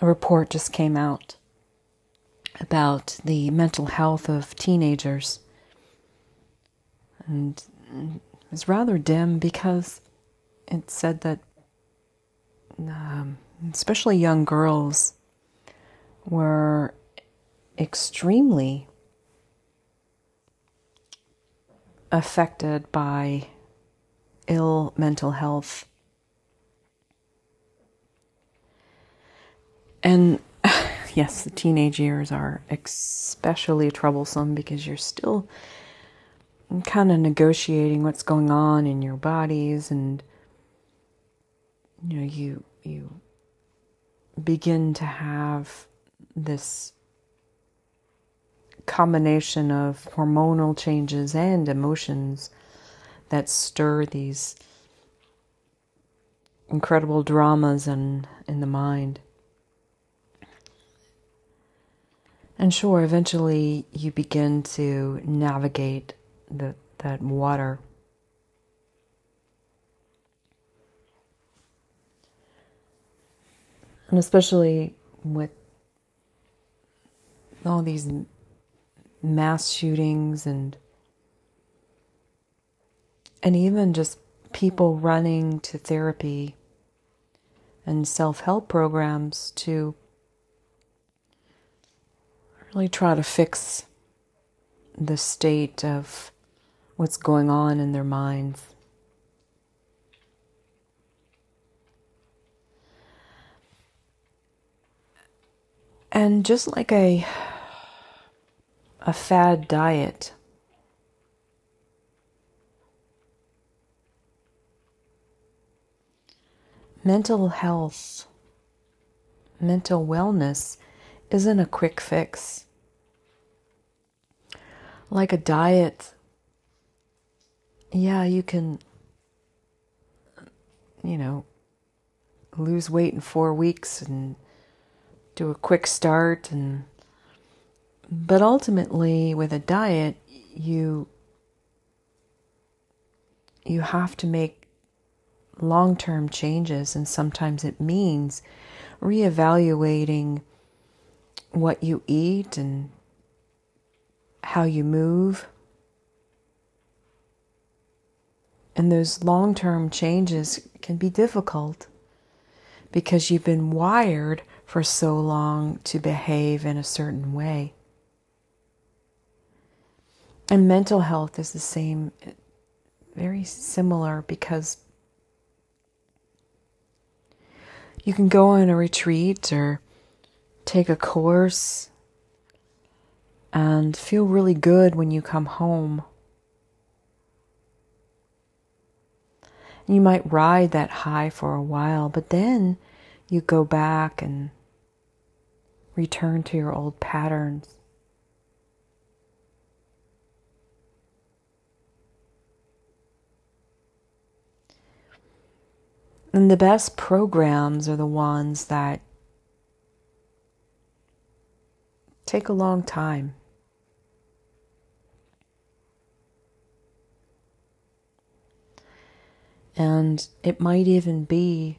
a report just came out about the mental health of teenagers. And it was rather dim because it said that um, especially young girls were extremely affected by ill mental health. And yes, the teenage years are especially troublesome because you're still kind of negotiating what's going on in your bodies and you know you you begin to have this combination of hormonal changes and emotions that stir these incredible dramas in, in the mind. And sure, eventually you begin to navigate the, that water. And especially with all these mass shootings and and even just people running to therapy and self-help programs to really try to fix the state of what's going on in their minds. And just like a a fad diet mental health, mental wellness isn't a quick fix. Like a diet, yeah, you can, you know, lose weight in four weeks and do a quick start and but ultimately with a diet you you have to make long-term changes and sometimes it means reevaluating what you eat and how you move and those long-term changes can be difficult because you've been wired for so long to behave in a certain way. And mental health is the same, very similar because you can go on a retreat or take a course and feel really good when you come home. You might ride that high for a while, but then you go back and return to your old patterns. And the best programs are the ones that take a long time. And it might even be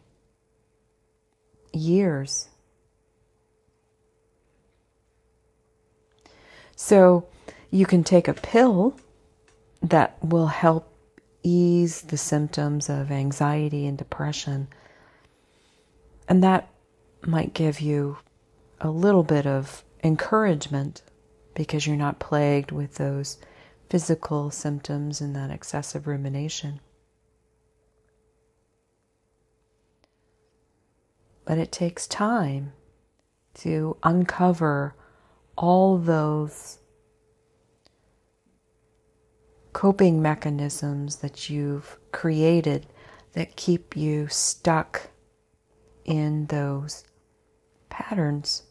years. So you can take a pill that will help ease the symptoms of anxiety and depression. And that might give you a little bit of encouragement because you're not plagued with those physical symptoms and that excessive rumination. But it takes time to uncover all those coping mechanisms that you've created that keep you stuck in those patterns.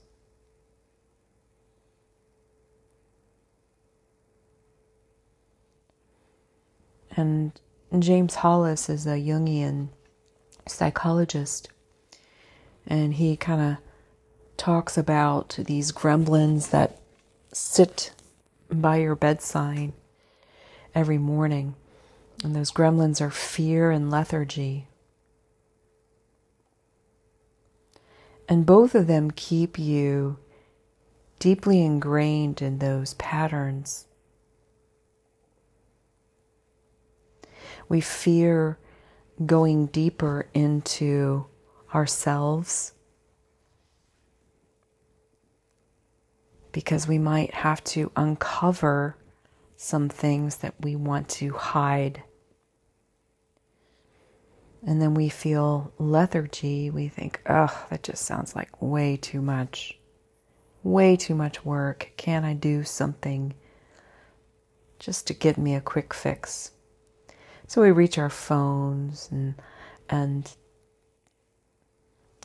And James Hollis is a Jungian psychologist, and he kind of talks about these gremlins that sit by your bedside every morning. And those gremlins are fear and lethargy. And both of them keep you deeply ingrained in those patterns. We fear going deeper into ourselves because we might have to uncover some things that we want to hide. And then we feel lethargy. We think, ugh, that just sounds like way too much. Way too much work. Can I do something just to get me a quick fix? So we reach our phones and and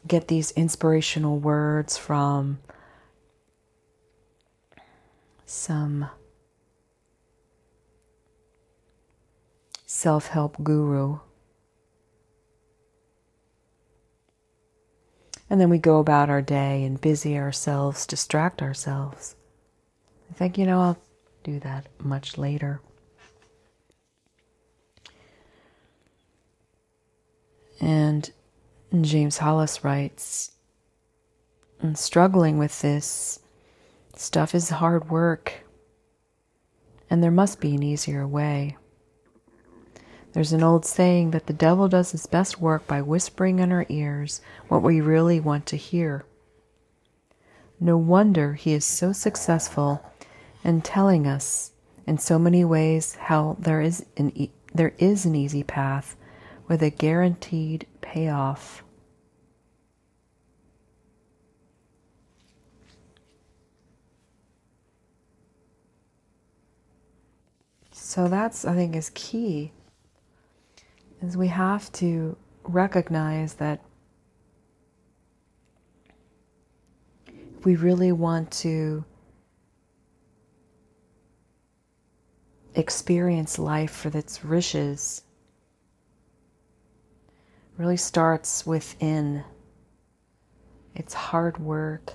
get these inspirational words from some self help guru. And then we go about our day and busy ourselves, distract ourselves. I think, you know, I'll do that much later. And James Hollis writes, struggling with this stuff is hard work, and there must be an easier way. There's an old saying that the devil does his best work by whispering in our ears what we really want to hear. No wonder he is so successful in telling us in so many ways how there is an, e- there is an easy path with a guaranteed payoff. So that's I think is key is we have to recognize that if we really want to experience life for its riches really starts within. It's hard work.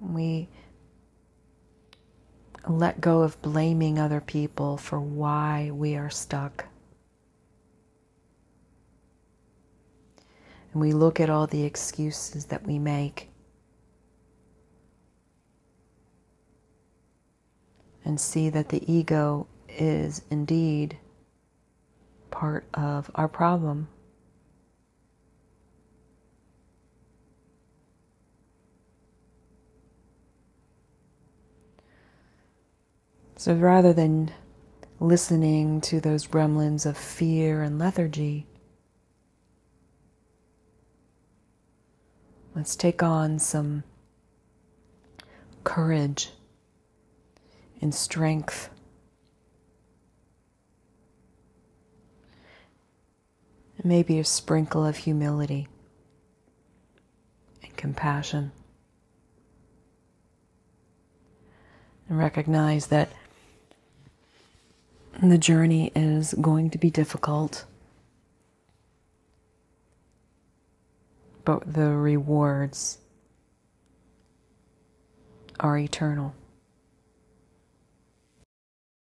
We let go of blaming other people for why we are stuck. And we look at all the excuses that we make and see that the ego is indeed part of our problem. So rather than listening to those gremlins of fear and lethargy, let's take on some courage in strength. And maybe a sprinkle of humility and compassion. And recognize that the journey is going to be difficult, but the rewards are eternal.